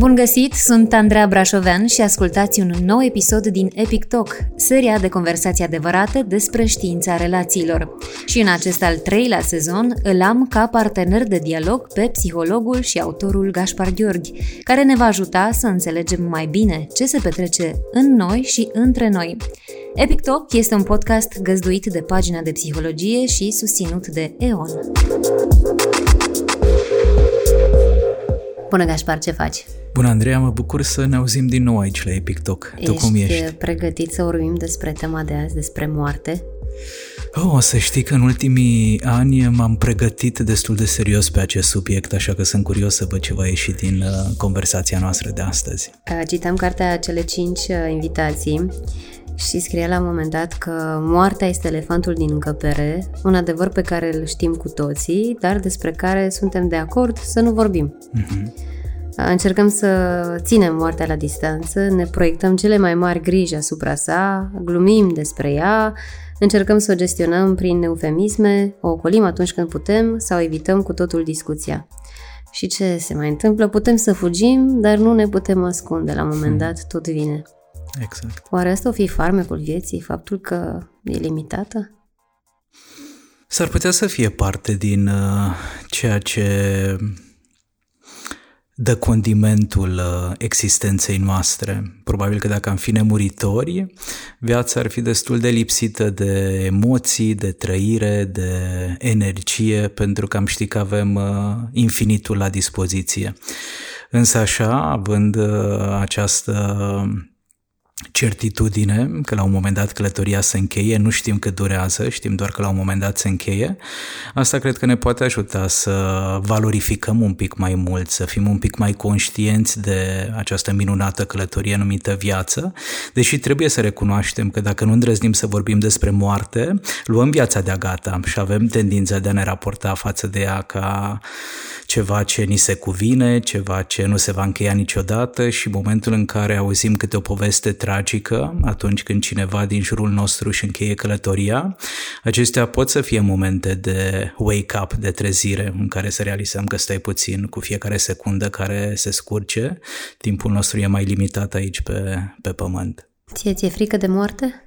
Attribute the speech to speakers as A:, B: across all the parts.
A: Bun găsit, sunt Andreea Brașovean și ascultați un nou episod din Epic Talk, seria de conversații adevărate despre știința relațiilor. Și în acest al treilea sezon îl am ca partener de dialog pe psihologul și autorul Gaspar Gheorghi, care ne va ajuta să înțelegem mai bine ce se petrece în noi și între noi. Epic Talk este un podcast găzduit de pagina de psihologie și susținut de EON. Bună, Gaspar, ce faci?
B: Bună, Andreea, mă bucur să ne auzim din nou aici la Epic Talk.
A: Tu cum ești? pregătit să vorbim despre tema de azi, despre moarte?
B: Oh, o să știi că în ultimii ani m-am pregătit destul de serios pe acest subiect, așa că sunt curios să văd ce va ieși din uh, conversația noastră de astăzi.
A: Uh, citam cartea Cele cinci uh, invitații și scria la un moment dat că moartea este elefantul din încăpere, un adevăr pe care îl știm cu toții, dar despre care suntem de acord să nu vorbim. Mm-hmm. Încercăm să ținem moartea la distanță, ne proiectăm cele mai mari griji asupra sa, glumim despre ea, încercăm să o gestionăm prin eufemisme, o ocolim atunci când putem sau evităm cu totul discuția. Și ce se mai întâmplă? Putem să fugim, dar nu ne putem ascunde. La un moment hmm. dat tot vine.
B: Exact.
A: Oare asta o fi farmecul vieții, faptul că e limitată?
B: S-ar putea să fie parte din uh, ceea ce dă condimentul uh, existenței noastre. Probabil că dacă am fi nemuritori, viața ar fi destul de lipsită de emoții, de trăire, de energie, pentru că am ști că avem uh, infinitul la dispoziție. Însă așa, având uh, această certitudine că la un moment dat călătoria se încheie, nu știm cât durează, știm doar că la un moment dat se încheie. Asta cred că ne poate ajuta să valorificăm un pic mai mult, să fim un pic mai conștienți de această minunată călătorie numită viață, deși trebuie să recunoaștem că dacă nu îndrăznim să vorbim despre moarte, luăm viața de-a gata și avem tendința de a ne raporta față de ea ca ceva ce ni se cuvine, ceva ce nu se va încheia niciodată și momentul în care auzim câte o poveste tragică, atunci când cineva din jurul nostru își încheie călătoria, acestea pot să fie momente de wake-up, de trezire, în care să realizăm că stai puțin cu fiecare secundă care se scurge, timpul nostru e mai limitat aici pe, pe pământ.
A: Ție ți-e frică de moarte?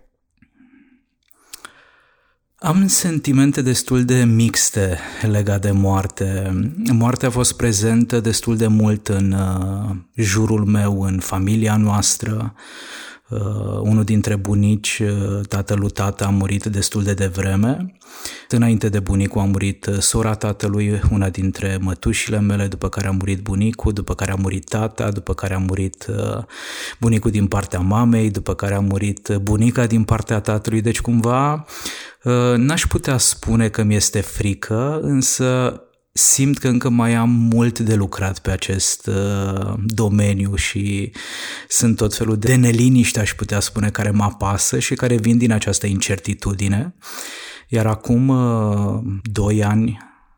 B: Am sentimente destul de mixte legate de moarte. Moartea a fost prezentă destul de mult în uh, jurul meu, în familia noastră. Uh, unul dintre bunici, uh, tatălui tată, a murit destul de devreme. Înainte de bunicul a murit uh, sora tatălui, una dintre mătușile mele, după care a murit bunicul, după care a murit tata, după care a murit uh, bunicul din partea mamei, după care a murit uh, bunica din partea tatălui. Deci cumva uh, n-aș putea spune că mi este frică, însă simt că încă mai am mult de lucrat pe acest uh, domeniu și sunt tot felul de neliniști, aș putea spune, care mă apasă și care vin din această incertitudine. Iar acum uh, doi ani,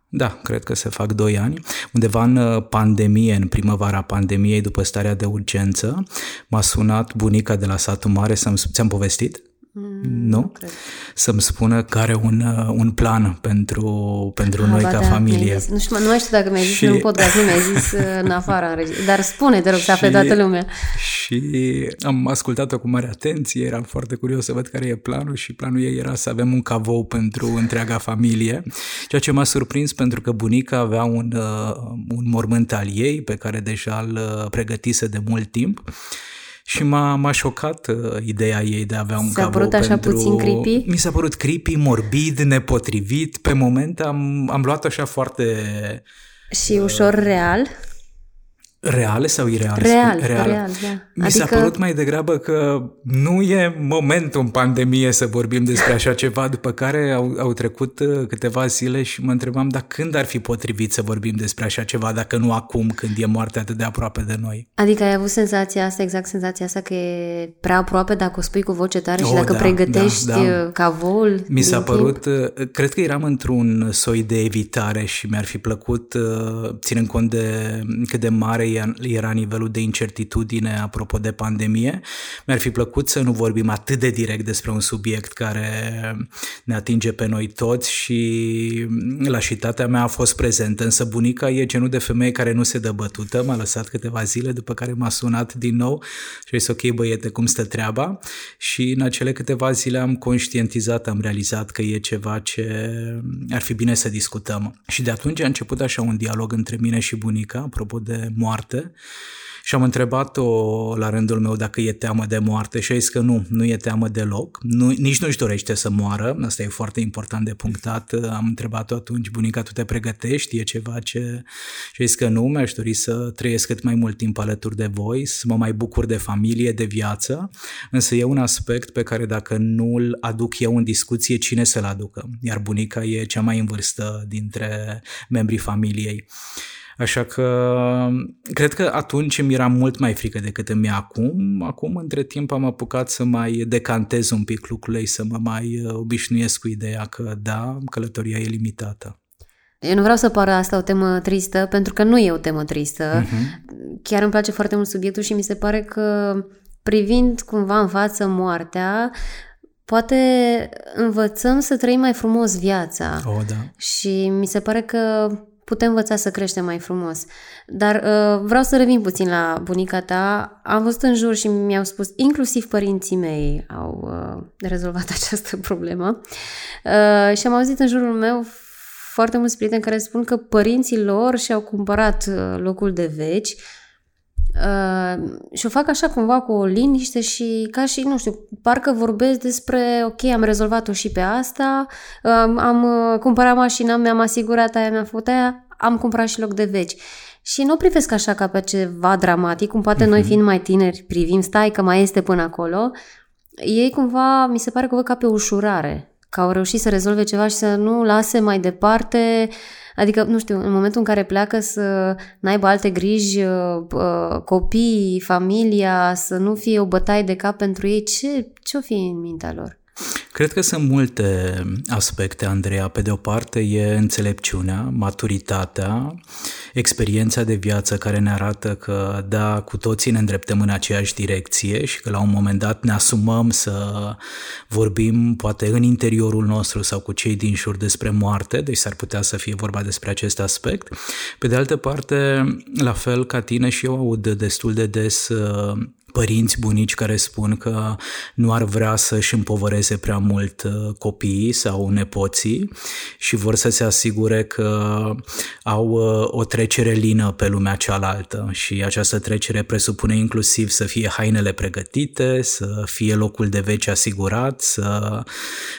B: da, cred că se fac doi ani, undeva în uh, pandemie, în primăvara pandemiei, după starea de urgență, m-a sunat bunica de la satul mare să-mi... Ți-am povestit? Mm, nu? Okay. Să-mi spună că are un, uh, un plan pentru, pentru ah, noi ca da, familie.
A: Nu știu, nu mai știu dacă mi-ai zis și... în podcast, nu mi-ai zis uh, în afara dar spune, te rog, să afle toată lumea.
B: Și am ascultat-o cu mare atenție, eram foarte curios să văd care e planul și planul ei era să avem un cavou pentru întreaga familie, ceea ce m-a surprins pentru că bunica avea un, uh, un mormânt al ei pe care deja îl pregătise de mult timp și m-a, m-a șocat uh, ideea ei de a avea un
A: S-a părut așa
B: pentru...
A: puțin creepy?
B: Mi s-a părut creepy, morbid, nepotrivit. Pe moment am, am luat așa foarte...
A: Și ușor real?
B: Reale sau ireale?
A: Real, real, real da.
B: Mi adică... s-a părut mai degrabă că nu e momentul în pandemie să vorbim despre așa ceva, după care au, au trecut uh, câteva zile și mă întrebam dacă când ar fi potrivit să vorbim despre așa ceva, dacă nu acum, când e moartea atât de aproape de noi.
A: Adică ai avut senzația asta, exact senzația asta că e prea aproape dacă o spui cu voce tare oh, și dacă da, pregătești da, da. cavoul
B: Mi s-a părut,
A: timp?
B: Uh, cred că eram într-un soi de evitare și mi-ar fi plăcut, ținând cont de cât de mare era nivelul de incertitudine apropo de pandemie. Mi-ar fi plăcut să nu vorbim atât de direct despre un subiect care ne atinge pe noi toți și lașitatea mea a fost prezentă, însă bunica e genul de femeie care nu se dă bătută, m-a lăsat câteva zile, după care m-a sunat din nou și a zis ok băiete, cum stă treaba? Și în acele câteva zile am conștientizat, am realizat că e ceva ce ar fi bine să discutăm. Și de atunci a început așa un dialog între mine și bunica, apropo de moarte, și am întrebat-o la rândul meu dacă e teamă de moarte și a zis că nu, nu e teamă deloc, nu, nici nu-și dorește să moară, asta e foarte important de punctat. Am întrebat-o atunci, bunica, tu te pregătești, e ceva ce... Și a zis că nu, mi-aș dori să trăiesc cât mai mult timp alături de voi, să mă mai bucur de familie, de viață, însă e un aspect pe care dacă nu-l aduc eu în discuție, cine să-l aducă? Iar bunica e cea mai în vârstă dintre membrii familiei. Așa că cred că atunci mi era mult mai frică decât îmi e acum. Acum, între timp, am apucat să mai decantez un pic lucrurile să mă mai uh, obișnuiesc cu ideea că da, călătoria e limitată.
A: Eu nu vreau să pară asta o temă tristă, pentru că nu e o temă tristă. Uh-huh. Chiar îmi place foarte mult subiectul și mi se pare că privind cumva în față moartea, poate învățăm să trăim mai frumos viața.
B: Oh, da.
A: Și mi se pare că putem învăța să creștem mai frumos. Dar uh, vreau să revin puțin la bunica ta. Am văzut în jur și mi-au spus, inclusiv părinții mei au uh, rezolvat această problemă. Uh, și am auzit în jurul meu foarte mulți prieteni care spun că părinții lor și-au cumpărat uh, locul de veci Uh, și o fac așa cumva cu o liniște și ca și, nu știu, parcă vorbesc despre, ok, am rezolvat-o și pe asta, uh, am uh, cumpărat mașina, mi-am asigurat aia, mi-am făcut aia, am cumpărat și loc de veci. Și nu privesc așa ca pe ceva dramatic, cum poate uh-huh. noi mhm. fiind mai tineri privim, stai că mai este până acolo. Ei cumva, mi se pare că văd ca pe ușurare, că au reușit să rezolve ceva și să nu lase mai departe uh, Adică, nu știu, în momentul în care pleacă să n-aibă alte griji, uh, uh, copii, familia, să nu fie o bătaie de cap pentru ei, ce, ce o fi în mintea lor?
B: Cred că sunt multe aspecte, Andreea. Pe de o parte e înțelepciunea, maturitatea, experiența de viață care ne arată că, da, cu toții ne îndreptăm în aceeași direcție și că la un moment dat ne asumăm să vorbim poate în interiorul nostru sau cu cei din jur despre moarte, deci s-ar putea să fie vorba despre acest aspect. Pe de altă parte, la fel ca tine și eu aud destul de des părinți, bunici care spun că nu ar vrea să-și împovăreze prea mult uh, copiii sau nepoții și vor să se asigure că au uh, o trecere lină pe lumea cealaltă. Și această trecere presupune inclusiv să fie hainele pregătite, să fie locul de veci asigurat, să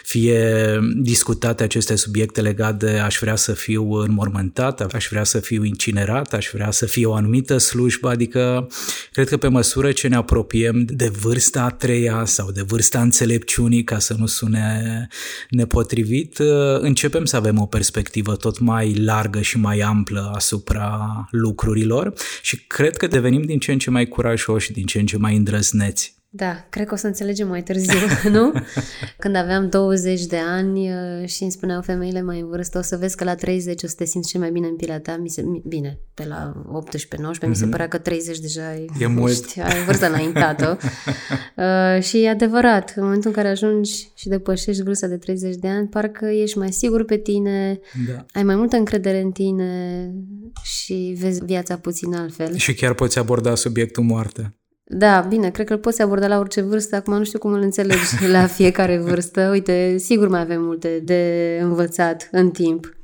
B: fie discutate aceste subiecte legate de aș vrea să fiu înmormântat, aș vrea să fiu incinerat, aș vrea să fie o anumită slujbă, adică cred că pe măsură ce ne apropiem de vârsta a treia sau de vârsta înțelepciunii, ca să nu sune nepotrivit, începem să avem o perspectivă tot mai largă și mai amplă asupra lucrurilor și cred că devenim din ce în ce mai curajoși, din ce în ce mai îndrăzneți.
A: Da, cred că o să înțelegem mai târziu, nu? Când aveam 20 de ani uh, și îmi spuneau femeile mai în vârstă, o să vezi că la 30 o să te simți cel mai bine în pielea ta. Mi se, bine, pe la 18-19 mm-hmm. mi se mhm. părea că 30 deja
B: e, e mult.
A: ai vârsta înaintată. uh, și e adevărat, în momentul în care ajungi și depășești vârsta de 30 de ani, parcă ești mai sigur pe tine, da. ai mai multă încredere în tine și vezi viața puțin altfel.
B: Și chiar poți aborda subiectul moarte.
A: Da, bine, cred că îl poți aborda la orice vârstă. Acum nu știu cum îl înțelegi la fiecare vârstă. Uite, sigur mai avem multe de învățat în timp.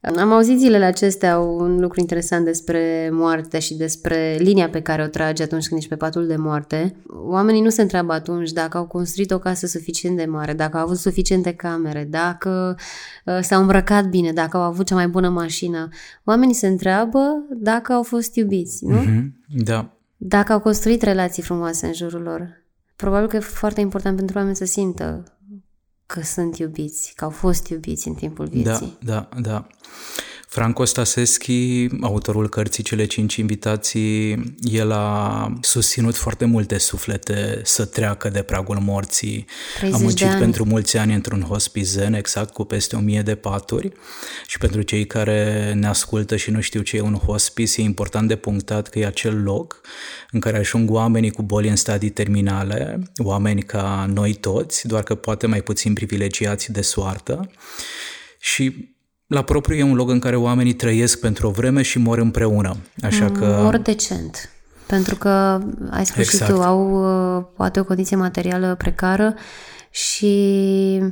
A: Am auzit zilele acestea un lucru interesant despre moarte și despre linia pe care o tragi atunci când ești pe patul de moarte. Oamenii nu se întreabă atunci dacă au construit o casă suficient de mare, dacă au avut suficiente camere, dacă uh, s-au îmbrăcat bine, dacă au avut cea mai bună mașină. Oamenii se întreabă dacă au fost iubiți, nu? Mm-hmm,
B: da.
A: Dacă au construit relații frumoase în jurul lor. Probabil că e foarte important pentru oameni să simtă că sunt iubiți, că au fost iubiți în timpul vieții.
B: Da, da, da. Franco Staseschi, autorul cărții Cele cinci invitații, el a susținut foarte multe suflete să treacă de pragul morții. A muncit pentru mulți ani într-un hospice zen, exact, cu peste o mie de paturi. Și pentru cei care ne ascultă și nu știu ce e un hospice, e important de punctat că e acel loc în care ajung oamenii cu boli în stadii terminale, oameni ca noi toți, doar că poate mai puțin privilegiați de soartă. Și la propriu e un loc în care oamenii trăiesc pentru o vreme și mor împreună. Așa că...
A: Mor decent. Pentru că, ai spus exact. și tu, au uh, poate o condiție materială precară și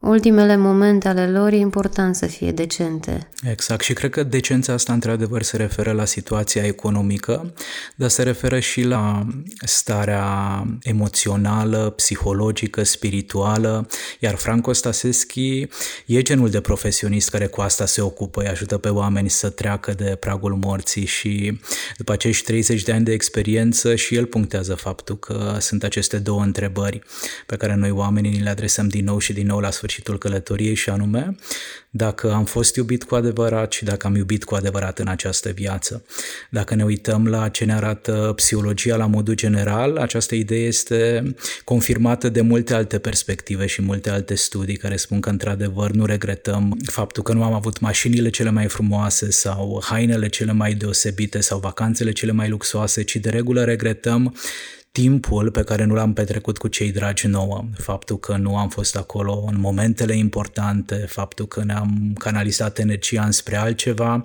A: ultimele momente ale lor e important să fie decente.
B: Exact. Și cred că decența asta într-adevăr se referă la situația economică, dar se referă și la starea emoțională, psihologică, spirituală, iar Franco Staseschi e genul de profesionist care cu asta se ocupă, îi ajută pe oameni să treacă de pragul morții și după acești 30 de ani de experiență și el punctează faptul că sunt aceste două întrebări pe care noi oamenii ni le adresăm din nou și din nou la sfârșitul călătoriei și anume dacă am fost iubit cu adevărat și dacă am iubit cu adevărat în această viață. Dacă ne uităm la ce ne arată psihologia la modul general, această idee este confirmată de multe alte perspective și multe alte studii care spun că într-adevăr nu regretăm faptul că nu am avut mașinile cele mai frumoase sau hainele cele mai deosebite sau vacanțele cele mai luxoase, ci de regulă regretăm timpul pe care nu l-am petrecut cu cei dragi nouă, faptul că nu am fost acolo în momentele importante, faptul că ne-am canalizat energia înspre altceva,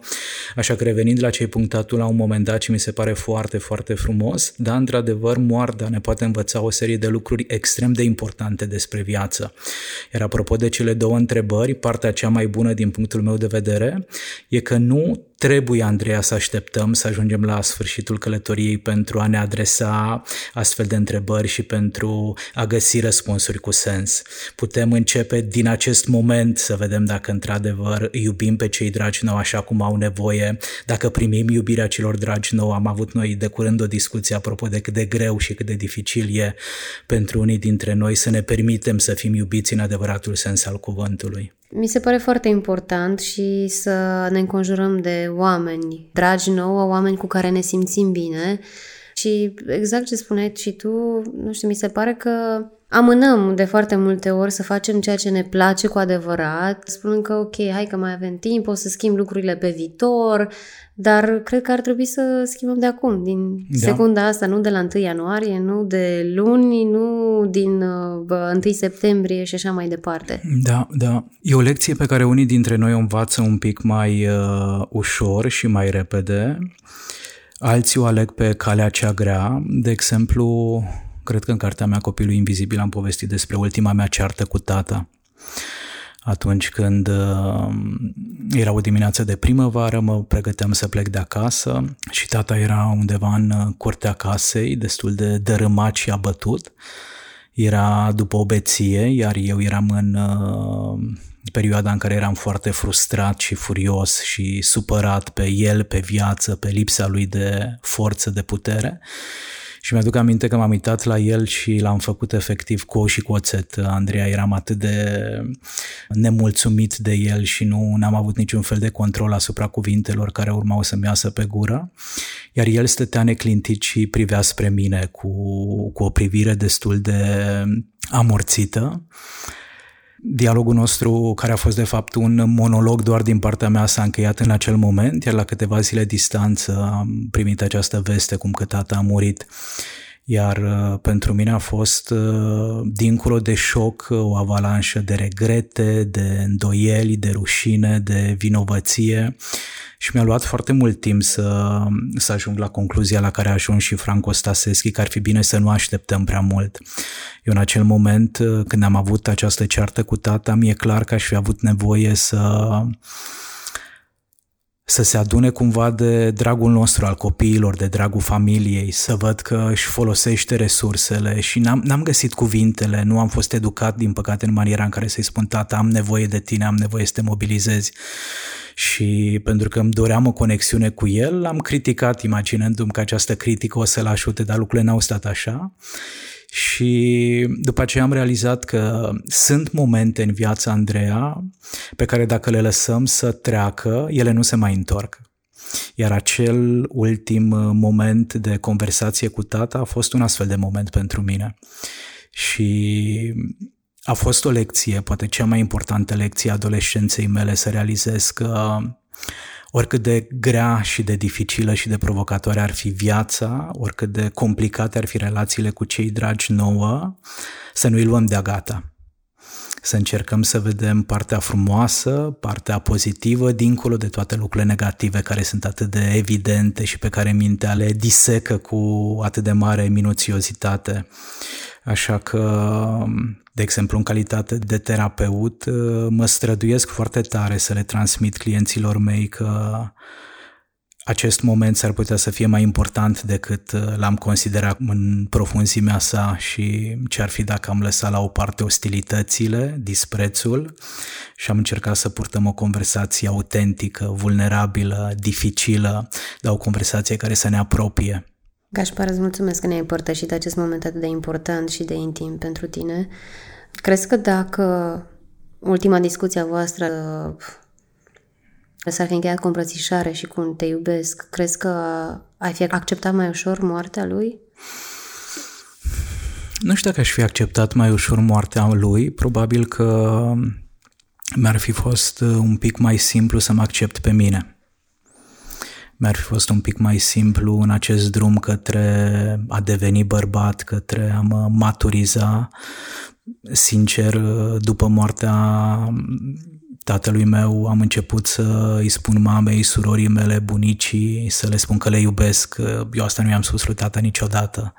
B: așa că revenind la ce ai punctat tu la un moment dat și mi se pare foarte, foarte frumos, dar într-adevăr moarda ne poate învăța o serie de lucruri extrem de importante despre viață. Iar apropo de cele două întrebări, partea cea mai bună din punctul meu de vedere e că nu trebuie, Andreea, să așteptăm să ajungem la sfârșitul călătoriei pentru a ne adresa astfel de întrebări și pentru a găsi răspunsuri cu sens. Putem începe din acest moment să vedem dacă într-adevăr iubim pe cei dragi nou așa cum au nevoie, dacă primim iubirea celor dragi nou. Am avut noi de curând o discuție apropo de cât de greu și cât de dificil e pentru unii dintre noi să ne permitem să fim iubiți în adevăratul sens al cuvântului.
A: Mi se pare foarte important și să ne înconjurăm de oameni dragi nouă, oameni cu care ne simțim bine. Și exact ce spuneai și tu, nu știu, mi se pare că amânăm de foarte multe ori să facem ceea ce ne place cu adevărat, spunând că ok, hai că mai avem timp, o să schimb lucrurile pe viitor, dar cred că ar trebui să schimbăm de acum, din da. secunda asta, nu de la 1 ianuarie, nu de luni, nu din uh, 1 septembrie și așa mai departe.
B: Da, da. E o lecție pe care unii dintre noi o învață un pic mai uh, ușor și mai repede. Alții o aleg pe calea cea grea. De exemplu, cred că în cartea mea Copilul Invizibil am povestit despre ultima mea ceartă cu tata atunci când uh, era o dimineață de primăvară, mă pregăteam să plec de acasă și tata era undeva în uh, curtea casei, destul de dărâmat și abătut. Era după o beție, iar eu eram în uh, perioada în care eram foarte frustrat și furios și supărat pe el, pe viață, pe lipsa lui de forță, de putere și mi-aduc aminte că m-am uitat la el și l-am făcut efectiv cu ou și cu oțet. Andreea, eram atât de nemulțumit de el și nu am avut niciun fel de control asupra cuvintelor care urmau să-mi iasă pe gură. Iar el stătea neclintit și privea spre mine cu, cu o privire destul de amorțită Dialogul nostru, care a fost de fapt un monolog doar din partea mea, s-a încheiat în acel moment, iar la câteva zile distanță am primit această veste cum că tata a murit. Iar uh, pentru mine a fost, uh, dincolo de șoc, o avalanșă de regrete, de îndoieli, de rușine, de vinovăție și mi-a luat foarte mult timp să, să ajung la concluzia la care a ajuns și Franco Staseschi, că ar fi bine să nu așteptăm prea mult. Eu în acel moment, când am avut această ceartă cu tata, mi-e clar că aș fi avut nevoie să să se adune cumva de dragul nostru al copiilor, de dragul familiei, să văd că își folosește resursele și n-am, n-am găsit cuvintele, nu am fost educat, din păcate, în maniera în care să-i spun, tata, am nevoie de tine, am nevoie să te mobilizezi. Și pentru că îmi doream o conexiune cu el, am criticat imaginându-mi că această critică o să-l ajute, dar lucrurile n-au stat așa Și după aceea am realizat că sunt momente în viața Andreea pe care dacă le lăsăm să treacă, ele nu se mai întorc. Iar acel ultim moment de conversație cu tata a fost un astfel de moment pentru mine. Și a fost o lecție, poate cea mai importantă lecție a adolescenței mele, să realizez că oricât de grea și de dificilă și de provocatoare ar fi viața, oricât de complicate ar fi relațiile cu cei dragi nouă, să nu-i luăm de-a gata. Să încercăm să vedem partea frumoasă, partea pozitivă, dincolo de toate lucrurile negative care sunt atât de evidente și pe care mintea le disecă cu atât de mare minuțiozitate. Așa că de exemplu, în calitate de terapeut, uh, mă străduiesc foarte tare să le transmit clienților mei că acest moment s-ar putea să fie mai important decât uh, l-am considerat în profunzimea sa și ce ar fi dacă am lăsat la o parte ostilitățile, disprețul și am încercat să purtăm o conversație autentică, vulnerabilă, dificilă, dar o conversație care să ne apropie.
A: Gașpar, îți mulțumesc că ne-ai împărtășit acest moment atât de important și de intim pentru tine. Crezi că dacă ultima discuție a voastră s-ar fi încheiat cu îmbrățișare și cu un te iubesc, crezi că ai fi acceptat mai ușor moartea lui?
B: Nu știu dacă aș fi acceptat mai ușor moartea lui, probabil că mi-ar fi fost un pic mai simplu să mă accept pe mine mi-ar fi fost un pic mai simplu în acest drum către a deveni bărbat, către a mă maturiza. Sincer, după moartea tatălui meu am început să îi spun mamei, surorii mele, bunicii, să le spun că le iubesc. Eu asta nu i-am spus lui tata niciodată.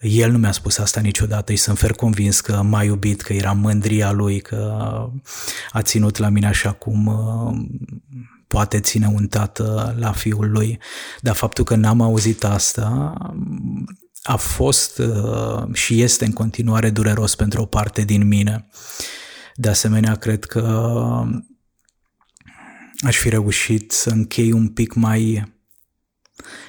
B: El nu mi-a spus asta niciodată și sunt fer convins că m-a iubit, că era mândria lui, că a ținut la mine așa cum poate ține un tată la fiul lui. Dar faptul că n-am auzit asta a fost uh, și este în continuare dureros pentru o parte din mine. De asemenea, cred că aș fi reușit să închei un pic mai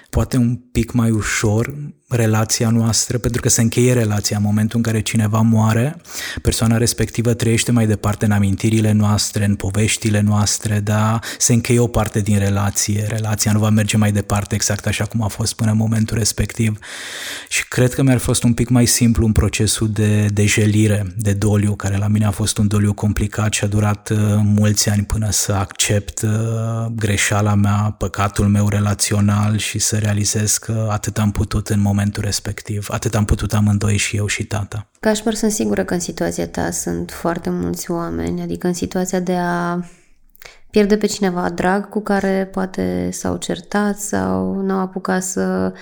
B: poate un pic mai ușor relația noastră, pentru că se încheie relația în momentul în care cineva moare, persoana respectivă trăiește mai departe în amintirile noastre, în poveștile noastre, dar se încheie o parte din relație, relația nu va merge mai departe exact așa cum a fost până în momentul respectiv. Și cred că mi-ar fost un pic mai simplu în procesul de, de jelire, de doliu, care la mine a fost un doliu complicat și a durat uh, mulți ani până să accept uh, greșeala mea, păcatul meu relațional și să realizez că atât am putut în momentul respectiv, atât am putut amândoi și eu și tata.
A: Cașper, sunt sigură că în situația ta sunt foarte mulți oameni, adică în situația de a pierde pe cineva drag cu care poate s-au certat sau n-au apucat să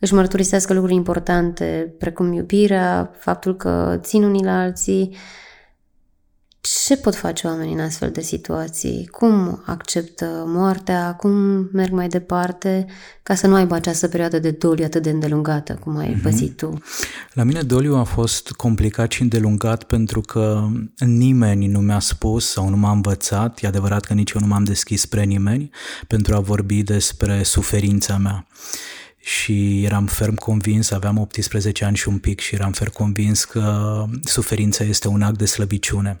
A: își mărturisească lucruri importante, precum iubirea, faptul că țin unii la alții, ce pot face oamenii în astfel de situații? Cum acceptă moartea? Cum merg mai departe ca să nu aibă această perioadă de doliu atât de îndelungată cum ai mm-hmm. păzit tu?
B: La mine doliu a fost complicat și îndelungat pentru că nimeni nu mi-a spus sau nu m-a învățat, e adevărat că nici eu nu m-am deschis spre nimeni pentru a vorbi despre suferința mea și eram ferm convins, aveam 18 ani și un pic și eram ferm convins că suferința este un act de slăbiciune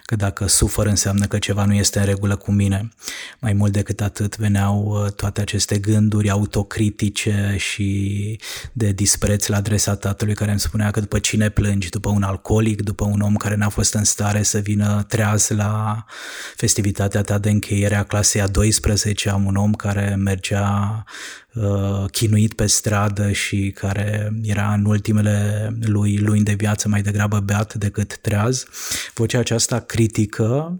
B: că dacă sufăr înseamnă că ceva nu este în regulă cu mine. Mai mult decât atât veneau uh, toate aceste gânduri autocritice și de dispreț la adresa tatălui care îmi spunea că după cine plângi, după un alcoolic, după un om care n-a fost în stare să vină treaz la festivitatea ta de încheiere a clasei a 12, am un om care mergea uh, chinuit pe stradă și care era în ultimele lui luni de viață mai degrabă beat decât treaz. Vocea aceasta critică.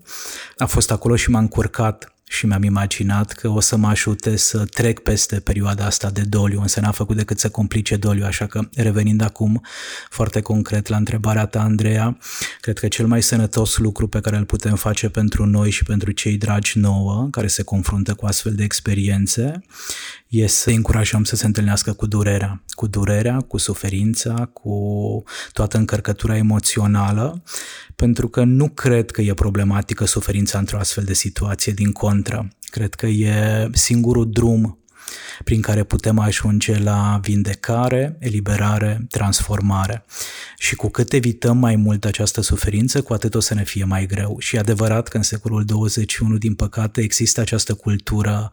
B: A fost acolo și m-a încurcat și mi-am imaginat că o să mă ajute să trec peste perioada asta de doliu, însă n-a făcut decât să complice doliu, așa că revenind acum foarte concret la întrebarea ta, Andreea, cred că cel mai sănătos lucru pe care îl putem face pentru noi și pentru cei dragi nouă care se confruntă cu astfel de experiențe e să încurajăm să se întâlnească cu durerea, cu durerea, cu suferința, cu toată încărcătura emoțională, pentru că nu cred că e problematică suferința într-o astfel de situație, din contră. Cred că e singurul drum prin care putem ajunge la vindecare, eliberare, transformare. Și cu cât evităm mai mult această suferință, cu atât o să ne fie mai greu. Și e adevărat că în secolul 21, din păcate, există această cultură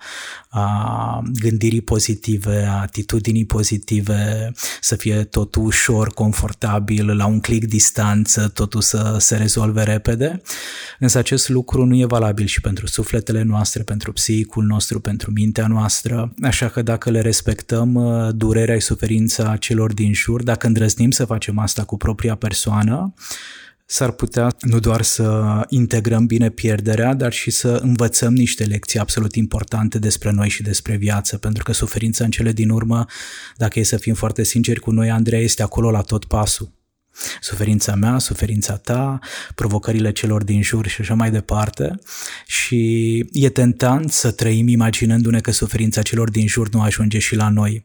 B: a gândirii pozitive, a atitudinii pozitive, să fie totul ușor, confortabil, la un click distanță, totul să se rezolve repede. Însă acest lucru nu e valabil și pentru sufletele noastre, pentru psihicul nostru, pentru mintea noastră. Așa că dacă le respectăm uh, durerea și suferința celor din jur, dacă îndrăznim să facem asta cu propria persoană, s-ar putea nu doar să integrăm bine pierderea, dar și să învățăm niște lecții absolut importante despre noi și despre viață, pentru că suferința în cele din urmă, dacă e să fim foarte sinceri cu noi, Andreea este acolo la tot pasul. Suferința mea, suferința ta, provocările celor din jur și așa mai departe. Și e tentant să trăim imaginându-ne că suferința celor din jur nu ajunge și la noi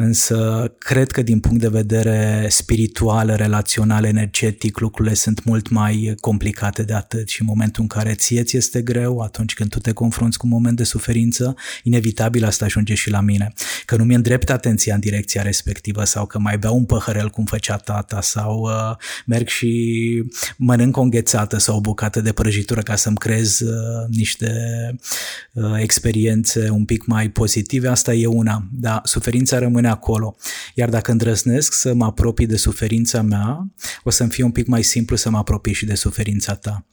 B: însă cred că din punct de vedere spiritual, relațional, energetic, lucrurile sunt mult mai complicate de atât. Și în momentul în care ție ți este greu, atunci când tu te confrunți cu un moment de suferință, inevitabil asta ajunge și la mine. Că nu mi îndrept atenția în direcția respectivă sau că mai beau un păhărel cum făcea tata sau uh, merg și mănânc o înghețată sau o bucată de prăjitură ca să-mi creez uh, niște uh, experiențe un pic mai pozitive, asta e una, dar suferința rămâne rămâne acolo. Iar dacă îndrăznesc să mă apropii de suferința mea, o să-mi fie un pic mai simplu să mă apropii și de suferința ta.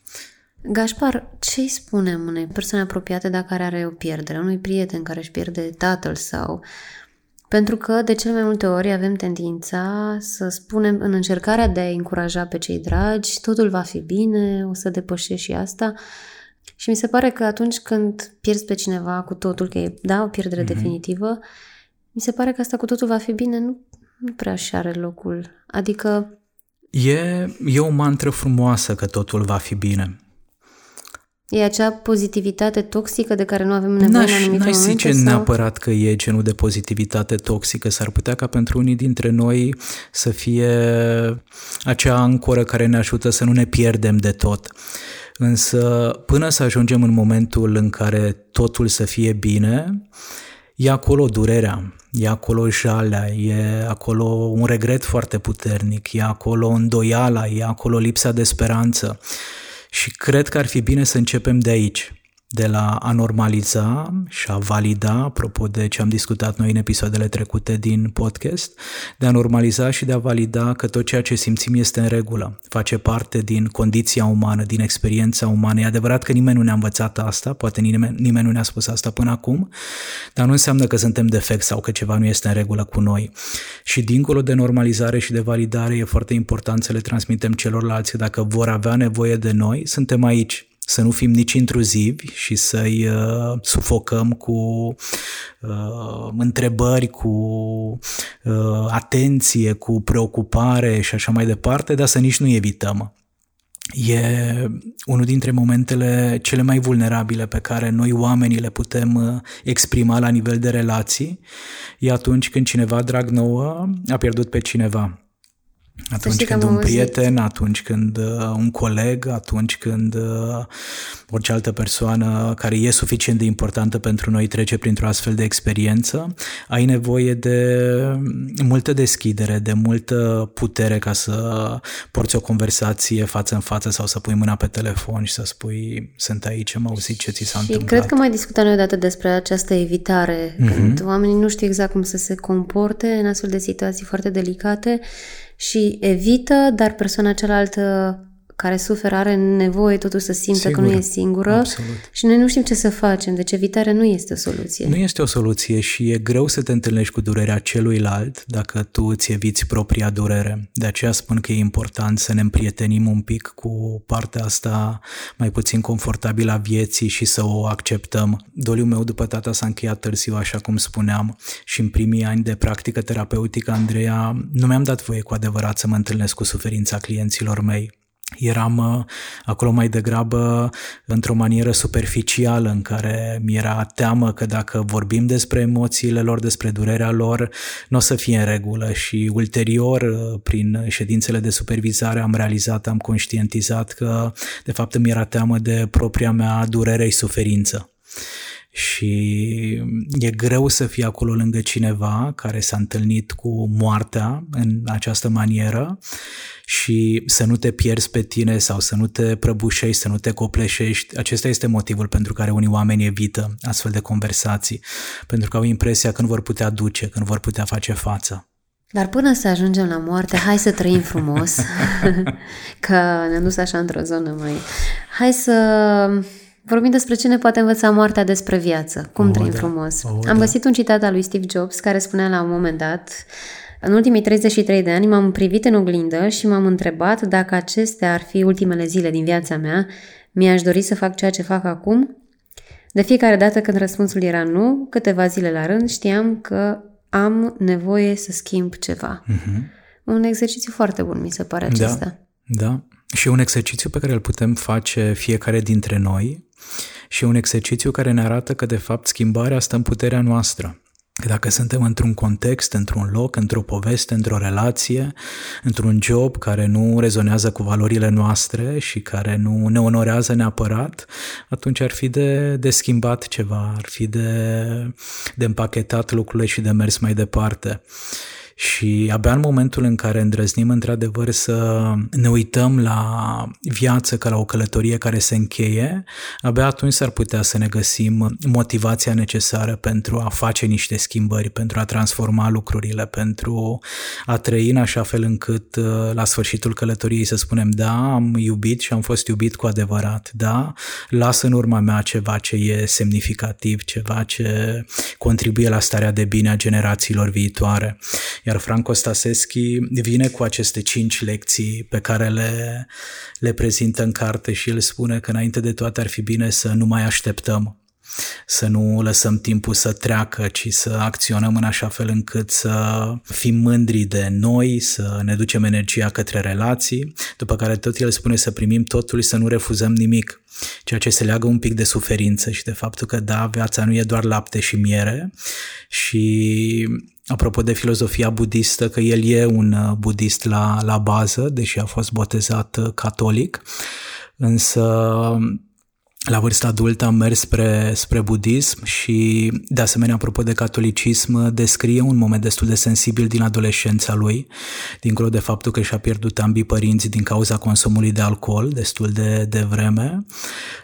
A: Gașpar, ce îi spunem unei persoane apropiate dacă are o pierdere, unui prieten care își pierde tatăl sau... Pentru că de cele mai multe ori avem tendința să spunem în încercarea de a încuraja pe cei dragi, totul va fi bine, o să depășești și asta. Și mi se pare că atunci când pierzi pe cineva cu totul, că e da, o pierdere mm-hmm. definitivă, mi se pare că asta cu totul va fi bine, nu, nu prea și are locul. Adică...
B: E, e o mantră frumoasă că totul va fi bine.
A: E acea pozitivitate toxică de care nu avem nevoie n-aș, în anumite
B: n-aș
A: momente?
B: zice sau? neapărat că e genul de pozitivitate toxică. S-ar putea ca pentru unii dintre noi să fie acea ancoră care ne ajută să nu ne pierdem de tot. Însă până să ajungem în momentul în care totul să fie bine, e acolo durerea, e acolo jalea, e acolo un regret foarte puternic, e acolo îndoiala, e acolo lipsa de speranță. Și cred că ar fi bine să începem de aici de la a normaliza și a valida, apropo de ce am discutat noi în episoadele trecute din podcast, de a normaliza și de a valida că tot ceea ce simțim este în regulă, face parte din condiția umană, din experiența umană. E adevărat că nimeni nu ne-a învățat asta, poate nimeni, nimeni nu ne-a spus asta până acum, dar nu înseamnă că suntem defect sau că ceva nu este în regulă cu noi. Și dincolo de normalizare și de validare, e foarte important să le transmitem celorlalți că dacă vor avea nevoie de noi, suntem aici să nu fim nici intruzivi și să-i uh, sufocăm cu uh, întrebări, cu uh, atenție, cu preocupare și așa mai departe, dar să nici nu evităm. E unul dintre momentele cele mai vulnerabile pe care noi oamenii le putem uh, exprima la nivel de relații, e atunci când cineva drag nouă a pierdut pe cineva atunci când un prieten, atunci când uh, un coleg, atunci când uh, orice altă persoană care e suficient de importantă pentru noi trece printr-o astfel de experiență, ai nevoie de multă deschidere, de multă putere ca să porți o conversație față în față sau să pui mâna pe telefon și să spui sunt aici, am auzit ce ți s-a și întâmplat.
A: cred că mai discutam noi odată despre această evitare, mm-hmm. când oamenii nu știu exact cum să se comporte în astfel de situații foarte delicate și evită, dar persoana cealaltă care suferă are nevoie totuși să simtă Sigur, că nu e singură absolut. și noi nu știm ce să facem, deci evitarea nu este o soluție.
B: Nu este o soluție și e greu să te întâlnești cu durerea celuilalt dacă tu îți eviți propria durere. De aceea spun că e important să ne împrietenim un pic cu partea asta mai puțin confortabilă a vieții și să o acceptăm. Doliul meu după tata s-a încheiat târziu, așa cum spuneam, și în primii ani de practică terapeutică, Andreea, nu mi-am dat voie cu adevărat să mă întâlnesc cu suferința clienților mei eram uh, acolo mai degrabă într-o manieră superficială în care mi era teamă că dacă vorbim despre emoțiile lor, despre durerea lor, nu o să fie în regulă și ulterior, uh, prin ședințele de supervizare, am realizat, am conștientizat că de fapt mi era teamă de propria mea durere și suferință și e greu să fii acolo lângă cineva care s-a întâlnit cu moartea în această manieră și să nu te pierzi pe tine sau să nu te prăbușești, să nu te copleșești. Acesta este motivul pentru care unii oameni evită astfel de conversații, pentru că au impresia când vor putea duce, când vor putea face față.
A: Dar până să ajungem la moarte, hai să trăim frumos, că ne-am dus așa într-o zonă mai... Hai să vorbim despre ce ne poate învăța moartea despre viață, cum oh, trăim da. frumos. Oh, Am da. găsit un citat al lui Steve Jobs care spunea la un moment dat în ultimii 33 de ani m-am privit în oglindă și m-am întrebat dacă acestea ar fi ultimele zile din viața mea, mi-aș dori să fac ceea ce fac acum? De fiecare dată când răspunsul era nu, câteva zile la rând știam că am nevoie să schimb ceva. Uh-huh. Un exercițiu foarte bun, mi se pare da, acesta.
B: Da, da. Și un exercițiu pe care îl putem face fiecare dintre noi și un exercițiu care ne arată că, de fapt, schimbarea stă în puterea noastră. Că dacă suntem într-un context, într-un loc, într-o poveste, într-o relație, într-un job care nu rezonează cu valorile noastre și care nu ne onorează neapărat, atunci ar fi de, de schimbat ceva, ar fi de, de împachetat lucrurile și de mers mai departe. Și abia în momentul în care îndrăznim într-adevăr să ne uităm la viață ca la o călătorie care se încheie, abia atunci s-ar putea să ne găsim motivația necesară pentru a face niște schimbări, pentru a transforma lucrurile, pentru a trăi în așa fel încât uh, la sfârșitul călătoriei să spunem da, am iubit și am fost iubit cu adevărat, da, las în urma mea ceva ce e semnificativ, ceva ce contribuie la starea de bine a generațiilor viitoare. Iar Franco Staseschi vine cu aceste cinci lecții pe care le, le prezintă în carte și el spune că înainte de toate ar fi bine să nu mai așteptăm să nu lăsăm timpul să treacă, ci să acționăm în așa fel încât să fim mândri de noi, să ne ducem energia către relații, după care tot el spune să primim totul și să nu refuzăm nimic, ceea ce se leagă un pic de suferință și de faptul că da, viața nu e doar lapte și miere și apropo de filozofia budistă, că el e un uh, budist la, la bază, deși a fost botezat uh, catolic, însă la vârsta adultă am mers spre, spre budism și, de asemenea, apropo de catolicism, descrie un moment destul de sensibil din adolescența lui, dincolo de faptul că și-a pierdut ambii părinți din cauza consumului de alcool destul de, de vreme.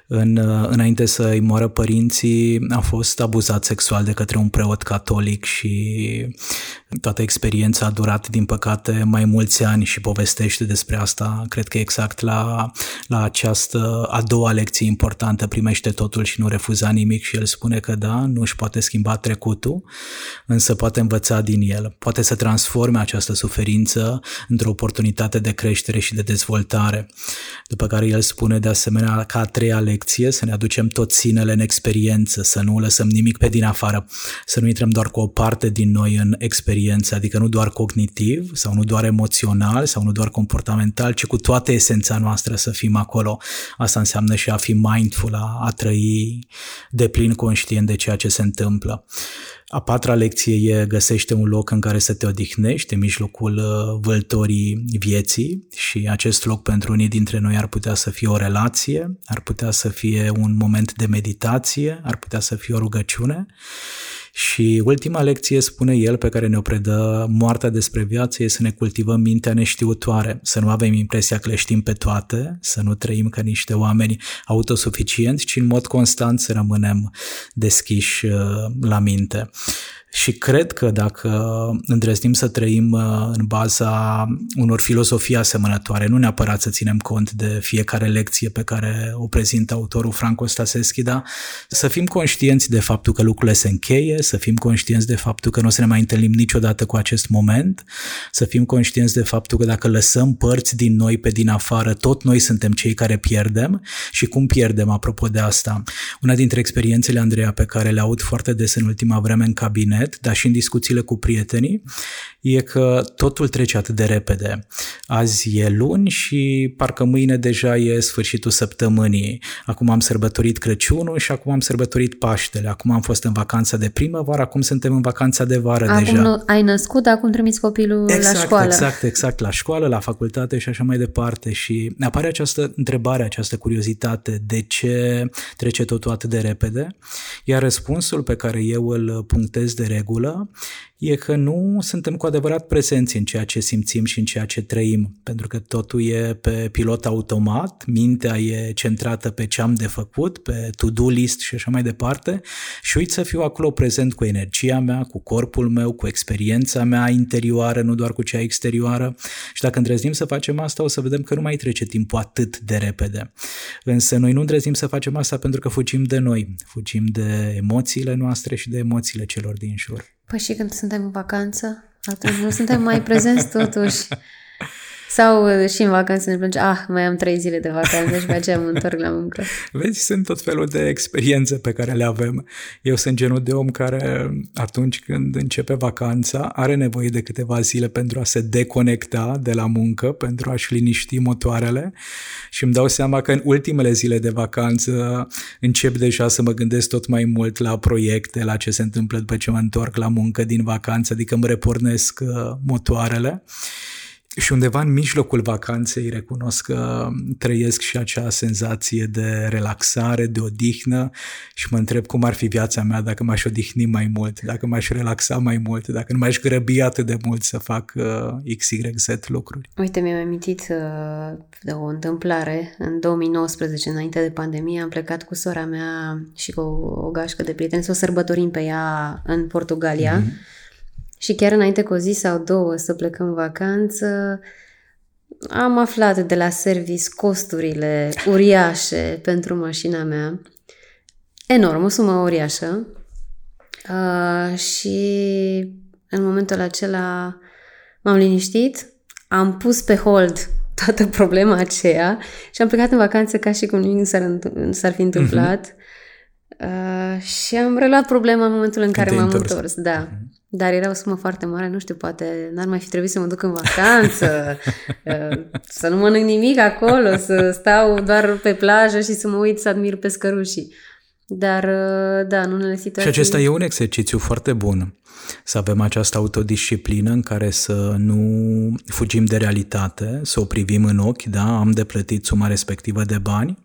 B: În, înainte să îi moară părinții, a fost abuzat sexual de către un preot catolic și toată experiența a durat, din păcate, mai mulți ani și povestește despre asta, cred că exact la, la această a doua lecție importantă, primește totul și nu refuza nimic și el spune că da, nu își poate schimba trecutul, însă poate învăța din el, poate să transforme această suferință într-o oportunitate de creștere și de dezvoltare. După care el spune de asemenea ca a treia lecție să ne aducem tot sinele în experiență, să nu lăsăm nimic pe din afară, să nu intrăm doar cu o parte din noi în experiență experiență, adică nu doar cognitiv sau nu doar emoțional sau nu doar comportamental, ci cu toată esența noastră să fim acolo. Asta înseamnă și a fi mindful, a, a trăi de plin conștient de ceea ce se întâmplă. A patra lecție e găsește un loc în care să te odihnești, în mijlocul uh, vâltorii vieții și acest loc pentru unii dintre noi ar putea să fie o relație, ar putea să fie un moment de meditație, ar putea să fie o rugăciune și ultima lecție, spune el, pe care ne-o predă moartea despre viață, e să ne cultivăm mintea neștiutoare, să nu avem impresia că le știm pe toate, să nu trăim ca niște oameni autosuficienți, ci în mod constant să rămânem deschiși uh, la minte. Și cred că dacă îndrăznim să trăim uh, în baza unor filozofii asemănătoare, nu neapărat să ținem cont de fiecare lecție pe care o prezintă autorul Franco Staseschi, dar să fim conștienți de faptul că lucrurile se încheie, să fim conștienți de faptul că nu o să ne mai întâlnim niciodată cu acest moment, să fim conștienți de faptul că dacă lăsăm părți din noi pe din afară, tot noi suntem cei care pierdem și cum pierdem apropo de asta. Una dintre experiențele, Andreea, pe care le aud foarte des în ultima vreme în cabinet, net, dar și în discuțiile cu prietenii, e că totul trece atât de repede. Azi e luni și parcă mâine deja e sfârșitul săptămânii. Acum am sărbătorit Crăciunul și acum am sărbătorit Paștele. Acum am fost în vacanța de primăvară, acum suntem în vacanța de vară
A: acum
B: deja.
A: Nu, ai născut, acum trimis copilul
B: exact,
A: la școală.
B: Exact, exact, la școală, la facultate și așa mai departe. Și apare această întrebare, această curiozitate, de ce trece totul atât de repede? Iar răspunsul pe care eu îl punctez de regulă e că nu suntem cu adevărat prezenți în ceea ce simțim și în ceea ce trăim, pentru că totul e pe pilot automat, mintea e centrată pe ce am de făcut, pe to-do list și așa mai departe și uit să fiu acolo prezent cu energia mea, cu corpul meu, cu experiența mea interioară, nu doar cu cea exterioară și dacă îndrăznim să facem asta, o să vedem că nu mai trece timpul atât de repede. Însă noi nu îndrăznim să facem asta pentru că fugim de noi, fugim de emoțiile noastre și de emoțiile celor din jur.
A: Păi și când suntem în vacanță, atunci nu suntem mai prezenți totuși. Sau uh, și în vacanță ne plânge, ah, mai am trei zile de vacanță și pe aceea mă întorc la muncă.
B: Vezi, sunt tot felul de experiențe pe care le avem. Eu sunt genul de om care atunci când începe vacanța are nevoie de câteva zile pentru a se deconecta de la muncă, pentru a-și liniști motoarele și îmi dau seama că în ultimele zile de vacanță încep deja să mă gândesc tot mai mult la proiecte, la ce se întâmplă după ce mă întorc la muncă din vacanță, adică îmi repornesc uh, motoarele. Și undeva în mijlocul vacanței recunosc că trăiesc și acea senzație de relaxare, de odihnă și mă întreb cum ar fi viața mea dacă m-aș odihni mai mult, dacă m-aș relaxa mai mult, dacă nu m-aș grăbi atât de mult să fac uh, X, Y, Z lucruri.
A: Uite, mi-am amintit uh, de o întâmplare. În 2019, înainte de pandemie, am plecat cu sora mea și cu o, o gașcă de prieteni să o sărbătorim pe ea în Portugalia. Mm-hmm și chiar înainte cu o zi sau două să plecăm în vacanță, am aflat de la service costurile uriașe pentru mașina mea. Enorm, o sumă uriașă. Uh, și în momentul acela m-am liniștit, am pus pe hold toată problema aceea și am plecat în vacanță ca și cum nimic s-ar, s-ar fi întâmplat. Uh-huh. Uh, și am reluat problema în momentul în care m-am întors. întors. Da. Uh-huh. Dar era o sumă foarte mare, nu știu, poate n-ar mai fi trebuit să mă duc în vacanță, uh, să nu mănânc nimic acolo, să stau doar pe plajă și să mă uit să admir pescărușii. Dar, uh, da, în unele situații...
B: Și acesta e un exercițiu foarte bun. Să avem această autodisciplină în care să nu fugim de realitate, să o privim în ochi, da, am de plătit suma respectivă de bani,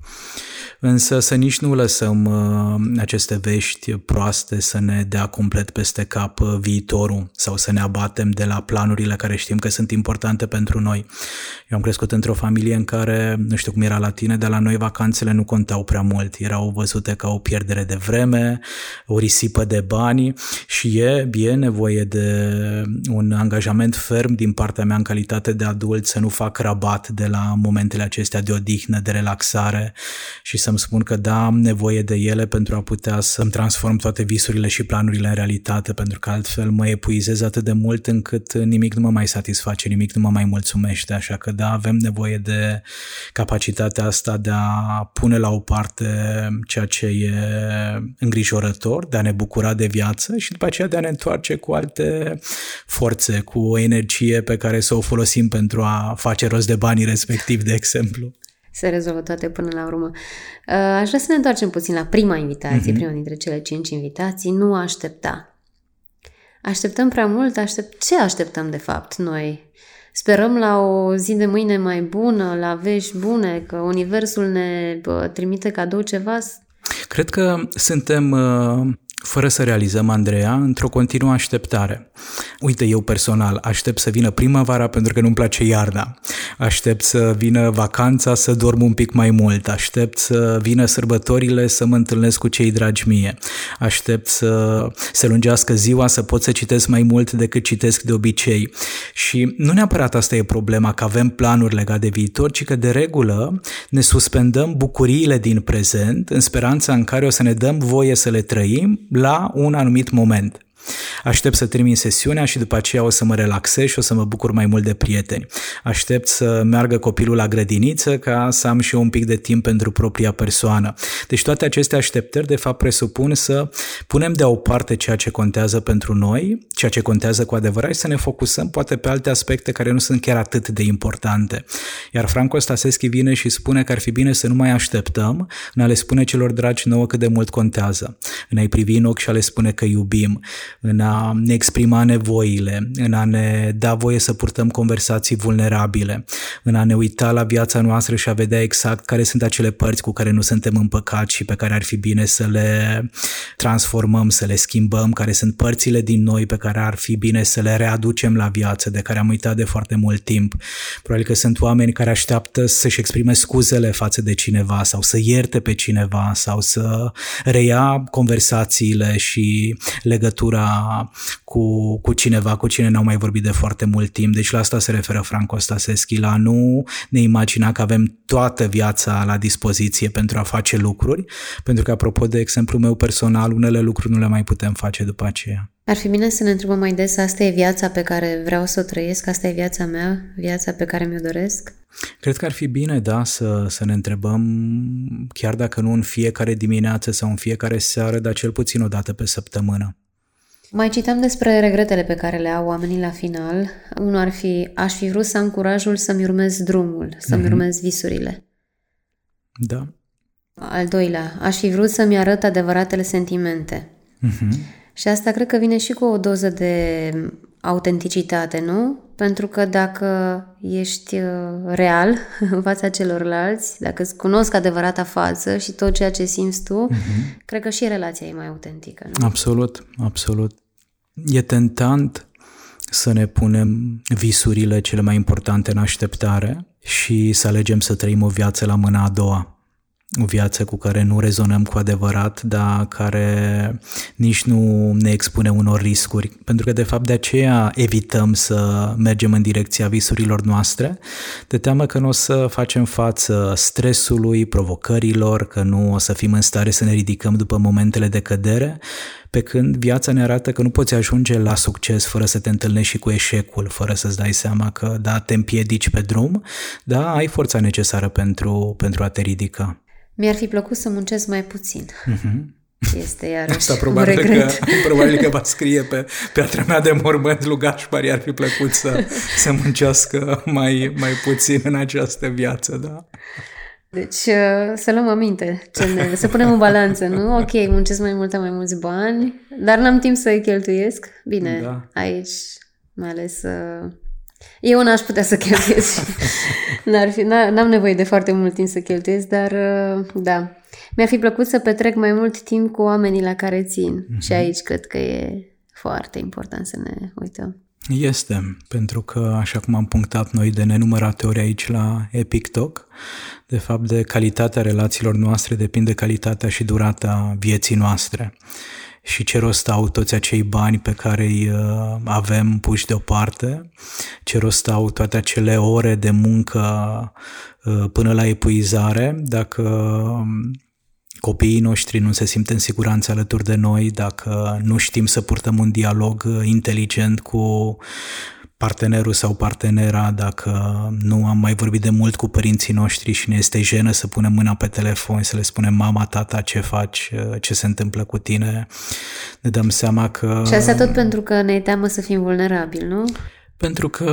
B: însă să nici nu lăsăm uh, aceste vești proaste să ne dea complet peste cap uh, viitorul sau să ne abatem de la planurile care știm că sunt importante pentru noi. Eu am crescut într-o familie în care, nu știu cum era la tine, dar la noi vacanțele nu contau prea mult, erau văzute ca o pierdere de vreme, o risipă de bani și e, e nevoie de un angajament ferm din partea mea în calitate de adult să nu fac rabat de la momentele acestea de odihnă, de relaxare și să-mi spun că da, am nevoie de ele pentru a putea să-mi transform toate visurile și planurile în realitate, pentru că altfel mă epuizez atât de mult încât nimic nu mă mai satisface, nimic nu mă mai mulțumește, așa că da, avem nevoie de capacitatea asta de a pune la o parte ceea ce e îngrijorător, de a ne bucura de viață și după aceea de a ne întoarce cu alte forțe, cu o energie pe care să o folosim pentru a face rost de banii respectiv, de exemplu
A: se rezolvă toate până la urmă. Uh, aș vrea să ne întoarcem puțin la prima invitație, mm-hmm. prima dintre cele cinci invitații, nu aștepta. Așteptăm prea mult, aștept... ce așteptăm de fapt noi? Sperăm la o zi de mâine mai bună, la vești bune, că Universul ne trimite cadou ceva?
B: Cred că suntem uh, fără să realizăm, Andreea, într-o continuă așteptare. Uite, eu personal aștept să vină primăvara pentru că nu-mi place iarna. Aștept să vină vacanța să dorm un pic mai mult. Aștept să vină sărbătorile să mă întâlnesc cu cei dragi mie. Aștept să se lungească ziua să pot să citesc mai mult decât citesc de obicei. Și nu neapărat asta e problema, că avem planuri legate de viitor, ci că de regulă ne suspendăm bucuriile din prezent în speranța în care o să ne dăm voie să le trăim la un anumit moment. Aștept să termin sesiunea și după aceea o să mă relaxez și o să mă bucur mai mult de prieteni. Aștept să meargă copilul la grădiniță ca să am și eu un pic de timp pentru propria persoană. Deci toate aceste așteptări, de fapt, presupun să punem deoparte ceea ce contează pentru noi, ceea ce contează cu adevărat și să ne focusăm poate pe alte aspecte care nu sunt chiar atât de importante. Iar Franco Staseschi vine și spune că ar fi bine să nu mai așteptăm în a le spune celor dragi nouă cât de mult contează, în a-i privi în ochi și a le spune că iubim, în a ne exprima nevoile, în a ne da voie să purtăm conversații vulnerabile, în a ne uita la viața noastră și a vedea exact care sunt acele părți cu care nu suntem împăcați și pe care ar fi bine să le transformăm, să le schimbăm, care sunt părțile din noi pe care ar fi bine să le readucem la viață, de care am uitat de foarte mult timp. Probabil că sunt oameni care așteaptă să-și exprime scuzele față de cineva sau să ierte pe cineva sau să reia conversațiile și legătura cu, cu cineva cu cine n-au mai vorbit de foarte mult timp. Deci la asta se referă Franco Staseschi, la nu ne imagina că avem toată viața la dispoziție pentru a face lucruri, pentru că, apropo de exemplu meu personal, unele lucruri nu le mai putem face după aceea.
A: Ar fi bine să ne întrebăm mai des, asta e viața pe care vreau să o trăiesc, asta e viața mea, viața pe care mi-o doresc?
B: Cred că ar fi bine, da, să, să ne întrebăm, chiar dacă nu în fiecare dimineață sau în fiecare seară, dar cel puțin o dată pe săptămână.
A: Mai citam despre regretele pe care le au oamenii la final. Unul ar fi, aș fi vrut să am curajul să-mi urmez drumul, să-mi mm-hmm. urmez visurile.
B: Da.
A: Al doilea, aș fi vrut să-mi arăt adevăratele sentimente. Mm-hmm. Și asta cred că vine și cu o doză de autenticitate, nu? Pentru că dacă ești uh, real în fața celorlalți, dacă îți cunosc adevărata față și tot ceea ce simți tu, uh-huh. cred că și relația e mai autentică. Nu?
B: Absolut, absolut. E tentant să ne punem visurile cele mai importante în așteptare și să alegem să trăim o viață la mâna a doua o viață cu care nu rezonăm cu adevărat, dar care nici nu ne expune unor riscuri. Pentru că, de fapt, de aceea evităm să mergem în direcția visurilor noastre, de teamă că nu o să facem față stresului, provocărilor, că nu o să fim în stare să ne ridicăm după momentele de cădere, pe când viața ne arată că nu poți ajunge la succes fără să te întâlnești și cu eșecul, fără să-ți dai seama că, da, te împiedici pe drum, da, ai forța necesară pentru, pentru a te ridica.
A: Mi-ar fi plăcut să muncesc mai puțin. Uh-huh. Este iarăși
B: Asta probabil
A: un regret.
B: că, probabil că va scrie pe piatra mea de mormânt lui Gașpar, i-ar fi plăcut să, să muncească mai, mai puțin în această viață, da.
A: Deci uh, să luăm aminte, ce ne, să punem în balanță, nu? Ok, muncesc mai mult, mai mulți bani, dar n-am timp să-i cheltuiesc. Bine, da. aici, mai ales uh, eu n-aș putea să cheltuiesc. N-ar fi, n-am nevoie de foarte mult timp să cheltuiesc, dar uh, da. Mi-ar fi plăcut să petrec mai mult timp cu oamenii la care țin. Mm-hmm. Și aici cred că e foarte important să ne uităm.
B: Este, pentru că, așa cum am punctat noi de nenumărate ori aici la Epic Talk, de fapt de calitatea relațiilor noastre depinde calitatea și durata vieții noastre și ce rost au toți acei bani pe care îi uh, avem puși deoparte, ce rost au toate acele ore de muncă uh, până la epuizare, dacă um, copiii noștri nu se simt în siguranță alături de noi, dacă nu știm să purtăm un dialog uh, inteligent cu partenerul sau partenera, dacă nu am mai vorbit de mult cu părinții noștri și ne este jenă să punem mâna pe telefon, să le spunem mama, tata, ce faci, ce se întâmplă cu tine, ne dăm seama că...
A: Și asta tot pentru că ne teamă să fim vulnerabili, nu?
B: Pentru că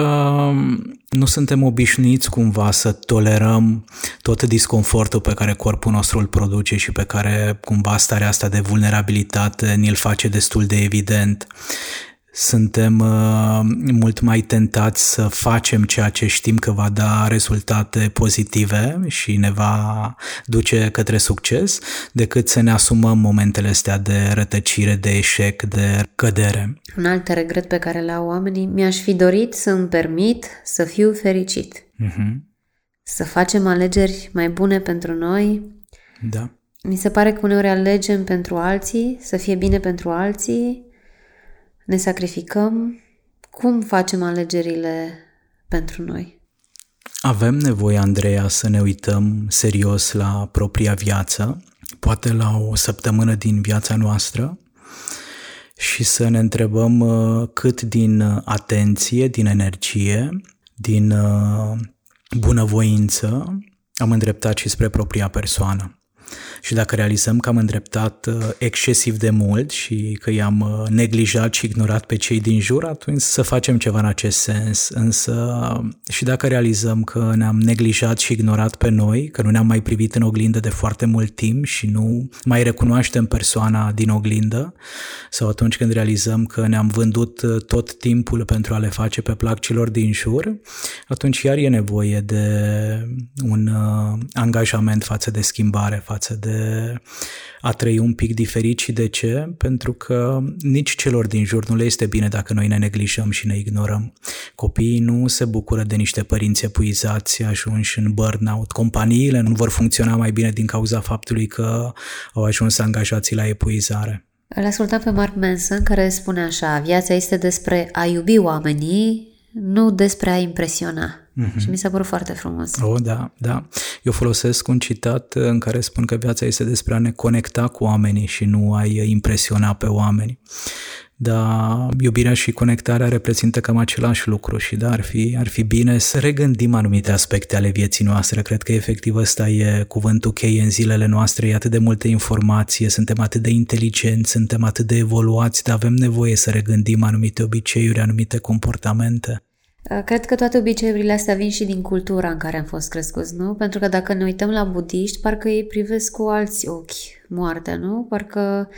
B: nu suntem obișnuiți cumva să tolerăm tot disconfortul pe care corpul nostru îl produce și pe care cumva starea asta de vulnerabilitate ni-l face destul de evident suntem uh, mult mai tentați să facem ceea ce știm că va da rezultate pozitive și ne va duce către succes, decât să ne asumăm momentele astea de rătăcire, de eșec, de cădere.
A: Un alt regret pe care l-au oamenii, mi-aș fi dorit să îmi permit să fiu fericit. Uh-huh. Să facem alegeri mai bune pentru noi.
B: Da.
A: Mi se pare că uneori alegem pentru alții, să fie bine pentru alții, ne sacrificăm, cum facem alegerile pentru noi?
B: Avem nevoie, Andreea, să ne uităm serios la propria viață, poate la o săptămână din viața noastră și să ne întrebăm uh, cât din atenție, din energie, din uh, bunăvoință am îndreptat și spre propria persoană. Și dacă realizăm că am îndreptat uh, excesiv de mult și că i-am uh, neglijat și ignorat pe cei din jur, atunci să facem ceva în acest sens. Însă și dacă realizăm că ne-am neglijat și ignorat pe noi, că nu ne-am mai privit în oglindă de foarte mult timp și nu mai recunoaștem persoana din oglindă, sau atunci când realizăm că ne-am vândut uh, tot timpul pentru a le face pe plac celor din jur, atunci iar e nevoie de un uh, angajament față de schimbare, față de a trăi un pic diferit și de ce? Pentru că nici celor din jur nu le este bine dacă noi ne neglijăm și ne ignorăm. Copiii nu se bucură de niște părinți epuizați, ajunși în burnout. Companiile nu vor funcționa mai bine din cauza faptului că au ajuns angajații la epuizare.
A: Îl ascultam pe Mark Manson care spune așa, viața este despre a iubi oamenii, nu despre a impresiona. Mm-hmm. Și mi s-a părut foarte frumos.
B: Oh, da, da. Eu folosesc un citat în care spun că viața este despre a ne conecta cu oamenii și nu a impresiona pe oameni dar iubirea și conectarea reprezintă cam același lucru și da, ar fi, ar fi bine să regândim anumite aspecte ale vieții noastre. Cred că efectiv ăsta e cuvântul cheie în zilele noastre, e atât de multă informație, suntem atât de inteligenți, suntem atât de evoluați, dar avem nevoie să regândim anumite obiceiuri, anumite comportamente.
A: Cred că toate obiceiurile astea vin și din cultura în care am fost crescuți, nu? Pentru că dacă ne uităm la budiști, parcă ei privesc cu alți ochi moartea, nu? Parcă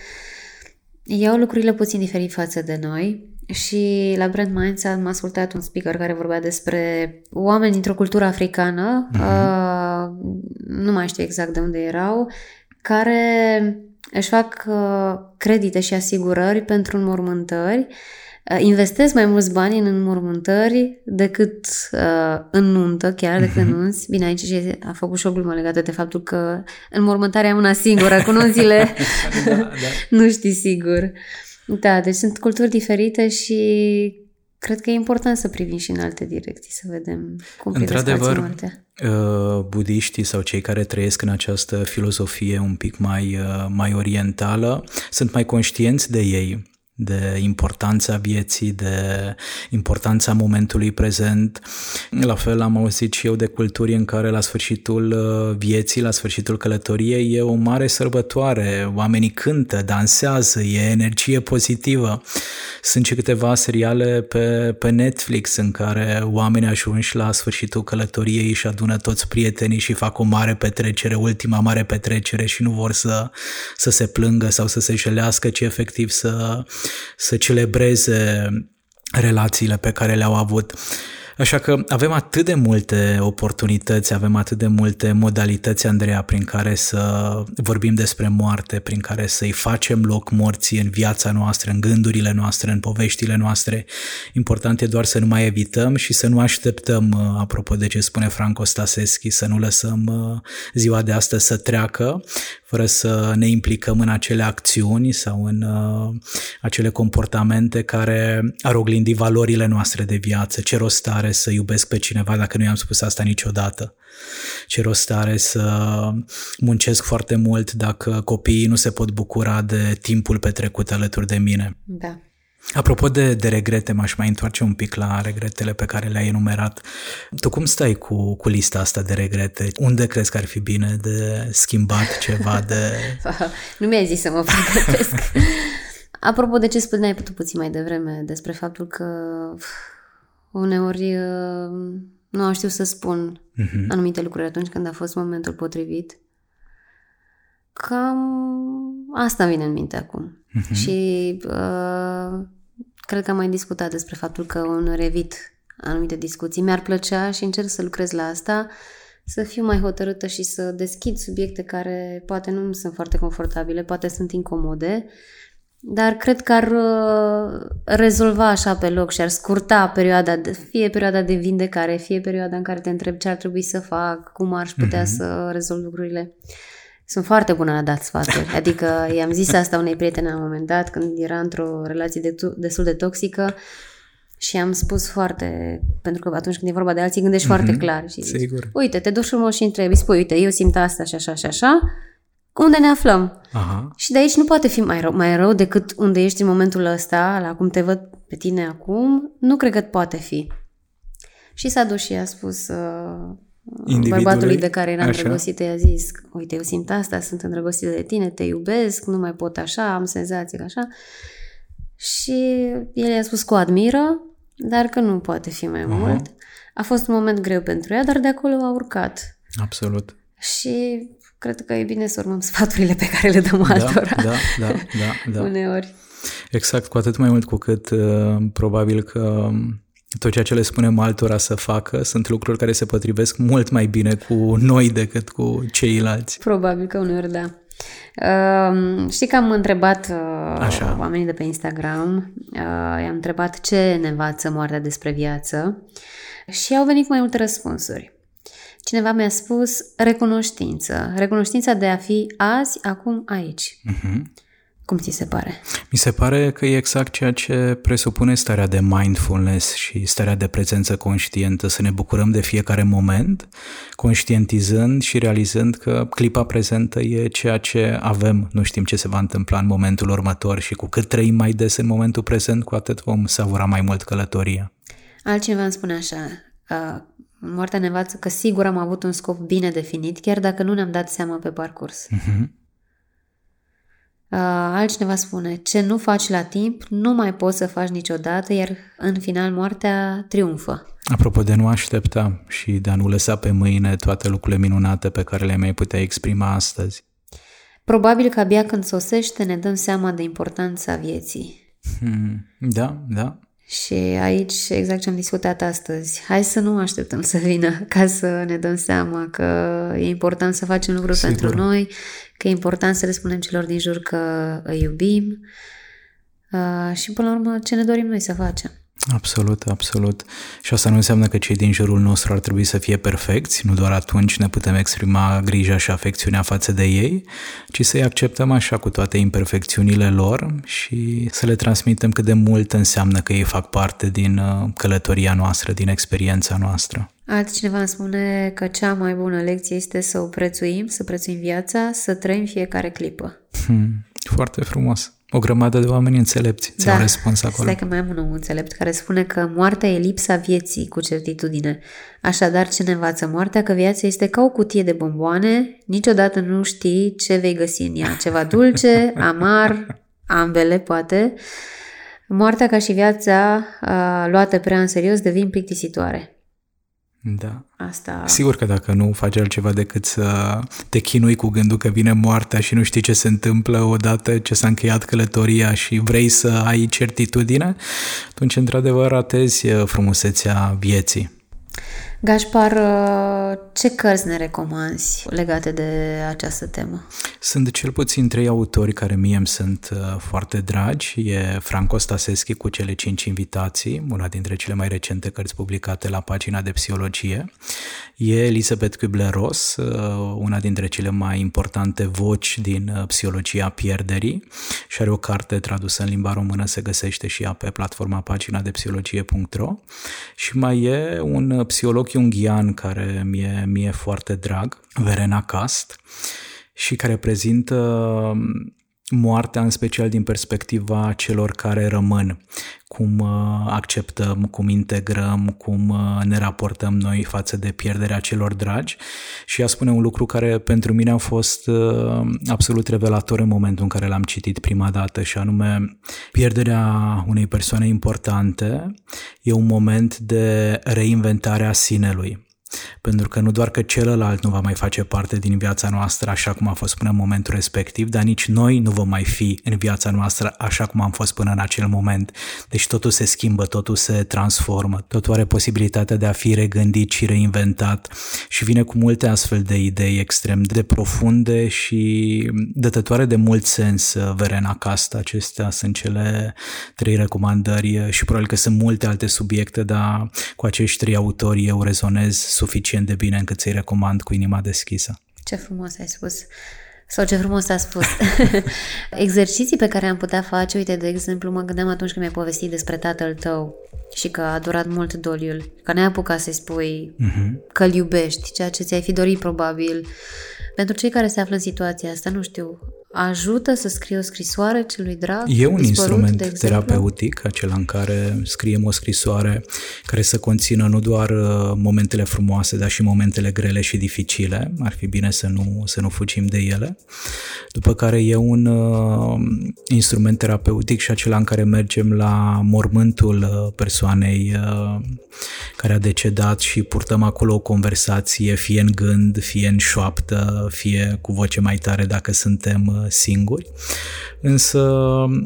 A: iau lucrurile puțin diferit față de noi și la Brand Minds am ascultat un speaker care vorbea despre oameni dintr-o cultură africană, uh-huh. uh, nu mai știu exact de unde erau, care își fac uh, credite și asigurări pentru înmormântări uh, Uh, investesc mai mulți bani în înmormântări decât uh, în nuntă, chiar decât în mhm. nunți. Bine, aici și a făcut și o glumă legată de faptul că înmormântarea e una singură, cu nunțile da, da. nu știi sigur. Da, deci sunt culturi diferite și cred că e important să privim și în alte direcții, să vedem cum
B: Într-adevăr, moartea. Uh, budiștii sau cei care trăiesc în această filozofie un pic mai, uh, mai orientală sunt mai conștienți de ei de importanța vieții, de importanța momentului prezent. La fel am auzit și eu de culturi în care la sfârșitul uh, vieții, la sfârșitul călătoriei e o mare sărbătoare, oamenii cântă, dansează, e energie pozitivă. Sunt și câteva seriale pe, pe Netflix în care oamenii ajunși la sfârșitul călătoriei și adună toți prietenii și fac o mare petrecere, ultima mare petrecere și nu vor să, să se plângă sau să se jelească, ci efectiv să, să celebreze relațiile pe care le-au avut. Așa că avem atât de multe oportunități, avem atât de multe modalități, Andreea, prin care să vorbim despre moarte, prin care să-i facem loc morții în viața noastră, în gândurile noastre, în poveștile noastre. Important e doar să nu mai evităm și să nu așteptăm, uh, apropo de ce spune Franco Staseschi, să nu lăsăm uh, ziua de astăzi să treacă, fără să ne implicăm în acele acțiuni sau în uh, acele comportamente care ar oglindi valorile noastre de viață. Ce rost are să iubesc pe cineva dacă nu i-am spus asta niciodată? Ce rost are să muncesc foarte mult dacă copiii nu se pot bucura de timpul petrecut alături de mine?
A: Da.
B: Apropo de, de regrete, m-aș mai întoarce un pic la regretele pe care le-ai enumerat. Tu cum stai cu, cu lista asta de regrete? Unde crezi că ar fi bine de schimbat ceva de...
A: nu mi-ai zis să mă pregătesc. Apropo de ce spuneai tu puțin mai devreme despre faptul că uneori uh, nu știu să spun uh-huh. anumite lucruri atunci când a fost momentul potrivit. Cam asta îmi vine în minte acum. Uh-huh. Și uh, cred că am mai discutat despre faptul că un revit anumite discuții. Mi-ar plăcea și încerc să lucrez la asta, să fiu mai hotărâtă și să deschid subiecte care poate nu sunt foarte confortabile, poate sunt incomode, dar cred că ar uh, rezolva așa pe loc și ar scurta perioada, de, fie perioada de vindecare, fie perioada în care te întreb ce ar trebui să fac, cum aș putea uh-huh. să rezolv lucrurile. Sunt foarte bună la dat sfaturi. Adică i-am zis asta unei prietene la un moment dat când era într-o relație de, destul de toxică și am spus foarte, pentru că atunci când e vorba de alții gândești mm-hmm. foarte clar și zici, Sigur. uite, te duci frumos și întrebi, spui, uite, eu simt asta și așa și așa, unde ne aflăm? Aha. Și de aici nu poate fi mai rău, mai rău decât unde ești în momentul ăsta, la cum te văd pe tine acum, nu cred că poate fi. Și s-a dus și a spus, uh,
B: Individului.
A: Bărbatului de care era
B: Așa.
A: îndrăgostit i-a zis, uite, eu simt asta, sunt îndrăgostit de tine, te iubesc, nu mai pot așa, am senzații că așa. Și el i-a spus că o admiră, dar că nu poate fi mai
B: Aha.
A: mult. A fost un moment greu pentru ea, dar de acolo a urcat.
B: Absolut.
A: Și cred că e bine să urmăm sfaturile pe care le dăm
B: Da,
A: altora
B: da, da, da, da.
A: uneori.
B: Exact, cu atât mai mult cu cât uh, probabil că um, tot ceea ce le spunem altora să facă sunt lucruri care se potrivesc mult mai bine cu noi decât cu ceilalți.
A: Probabil că uneori da. Uh, știi că am întrebat uh,
B: Așa.
A: oamenii de pe Instagram, uh, i-am întrebat ce ne învață moartea despre viață și au venit cu mai multe răspunsuri. Cineva mi-a spus recunoștință, recunoștința de a fi azi, acum, aici.
B: Uh-huh.
A: Cum ți se pare?
B: Mi se pare că e exact ceea ce presupune starea de mindfulness și starea de prezență conștientă, să ne bucurăm de fiecare moment, conștientizând și realizând că clipa prezentă e ceea ce avem, nu știm ce se va întâmpla în momentul următor și cu cât trăim mai des în momentul prezent, cu atât vom savura mai mult călătoria.
A: Altcineva îmi spune așa, uh, moartea ne învață că sigur am avut un scop bine definit, chiar dacă nu ne-am dat seama pe parcurs.
B: Uh-huh.
A: Uh, altcineva spune, ce nu faci la timp, nu mai poți să faci niciodată, iar în final moartea triumfă.
B: Apropo de nu aștepta și de a nu lăsa pe mâine toate lucrurile minunate pe care le mai putea exprima astăzi.
A: Probabil că abia când sosește ne dăm seama de importanța vieții.
B: Hmm, da, da,
A: Și aici exact ce am discutat astăzi. Hai să nu așteptăm să vină ca să ne dăm seama că e important să facem lucruri
B: Sigur.
A: pentru noi, că e important să le spunem celor din jur că îi iubim uh, și până la urmă ce ne dorim noi să facem.
B: Absolut, absolut. Și asta nu înseamnă că cei din jurul nostru ar trebui să fie perfecți, nu doar atunci ne putem exprima grija și afecțiunea față de ei, ci să-i acceptăm așa cu toate imperfecțiunile lor și să le transmitem cât de mult înseamnă că ei fac parte din uh, călătoria noastră, din experiența noastră.
A: Altcineva îmi spune că cea mai bună lecție este să o prețuim, să prețuim viața, să trăim fiecare clipă.
B: Hmm, foarte frumos. O grămadă de oameni înțelepți ți-au răspuns acolo.
A: Stai că mai am un om înțelept care spune că moartea e lipsa vieții cu certitudine. Așadar, ce ne învață moartea? Că viața este ca o cutie de bomboane, niciodată nu știi ce vei găsi în ea. Ceva dulce, amar, ambele poate. Moartea ca și viața a, luată prea în serios devin plictisitoare.
B: Da.
A: Asta...
B: Sigur că dacă nu faci altceva decât să te chinui cu gândul că vine moartea și nu știi ce se întâmplă odată ce s-a încheiat călătoria și vrei să ai certitudine, atunci într-adevăr ratezi uh, frumusețea vieții.
A: Gașpar, uh, ce cărți ne recomanzi legate de această temă?
B: Sunt cel puțin trei autori care mie îmi sunt uh, foarte dragi. E Franco Staseschi cu cele cinci invitații, una dintre cele mai recente cărți publicate la pagina de psihologie. E Elisabeth Kübler-Ross, uh, una dintre cele mai importante voci din uh, psihologia pierderii și are o carte tradusă în limba română, se găsește și ea pe platforma pagina de psihologie.ro și mai e un psiholog junghian care mie, mie foarte drag, Verena Cast, și care prezintă moartea în special din perspectiva celor care rămân, cum uh, acceptăm, cum integrăm, cum uh, ne raportăm noi față de pierderea celor dragi. Și ea spune un lucru care pentru mine a fost uh, absolut revelator în momentul în care l-am citit prima dată și anume pierderea unei persoane importante e un moment de reinventare a sinelui pentru că nu doar că celălalt nu va mai face parte din viața noastră așa cum a fost până în momentul respectiv, dar nici noi nu vom mai fi în viața noastră așa cum am fost până în acel moment. Deci totul se schimbă, totul se transformă, totul are posibilitatea de a fi regândit și reinventat și vine cu multe astfel de idei extrem de profunde și dătătoare de mult sens, Verena Casta. Acestea sunt cele trei recomandări și probabil că sunt multe alte subiecte, dar cu acești trei autori eu rezonez suficient de bine încât să-i recomand cu inima deschisă.
A: Ce frumos ai spus. Sau ce frumos a spus. Exerciții pe care am putea face, uite, de exemplu, mă gândeam atunci când mi-ai povestit despre tatăl tău și că a durat mult doliul, că n-ai apucat să-i spui uh-huh. că îl iubești, ceea ce ți-ai fi dorit probabil. Pentru cei care se află în situația asta, nu știu, ajută să scrie o scrisoare celui drag?
B: E un instrument terapeutic, acela în care scriem o scrisoare care să conțină nu doar uh, momentele frumoase, dar și momentele grele și dificile. Ar fi bine să nu, să nu fugim de ele. După care e un uh, instrument terapeutic și acela în care mergem la mormântul uh, persoanei uh, care a decedat și purtăm acolo o conversație, fie în gând, fie în șoaptă, fie cu voce mai tare dacă suntem uh, singuri. Însă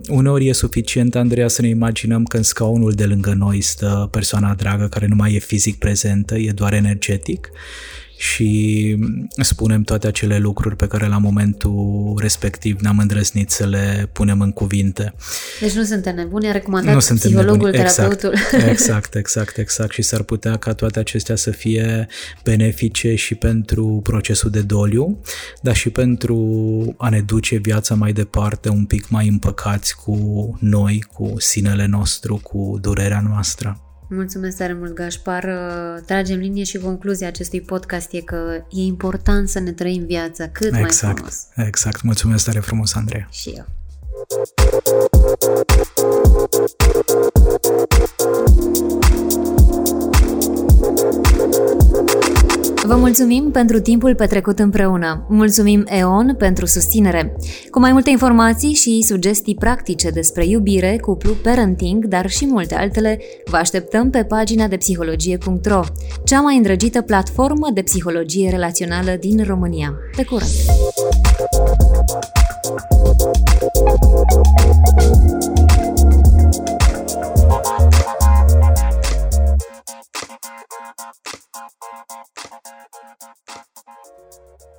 B: uneori e suficient, Andreea, să ne imaginăm că în scaunul de lângă noi stă persoana dragă care nu mai e fizic prezentă, e doar energetic și spunem toate acele lucruri pe care la momentul respectiv ne-am îndrăznit să le punem în cuvinte.
A: Deci nu suntem nebuni, a recomandat nu suntem psihologul, nebuni.
B: Exact, terapeutul. Exact, exact, exact și s-ar putea ca toate acestea să fie benefice și pentru procesul de doliu, dar și pentru a ne duce viața mai departe un pic mai împăcați cu noi, cu sinele nostru, cu durerea noastră.
A: Mulțumesc tare mult, Gașpar. Uh, tragem linie și concluzia acestui podcast e că e important să ne trăim viața cât exact, mai frumos.
B: Exact. Mulțumesc tare frumos, Andrei.
A: Și eu. Vă mulțumim pentru timpul petrecut împreună. Mulțumim EON pentru susținere. Cu mai multe informații și sugestii practice despre iubire, cuplu, parenting, dar și multe altele, vă așteptăm pe pagina de psihologie.ro, cea mai îndrăgită platformă de psihologie relațională din România. Pe curând! Thank you.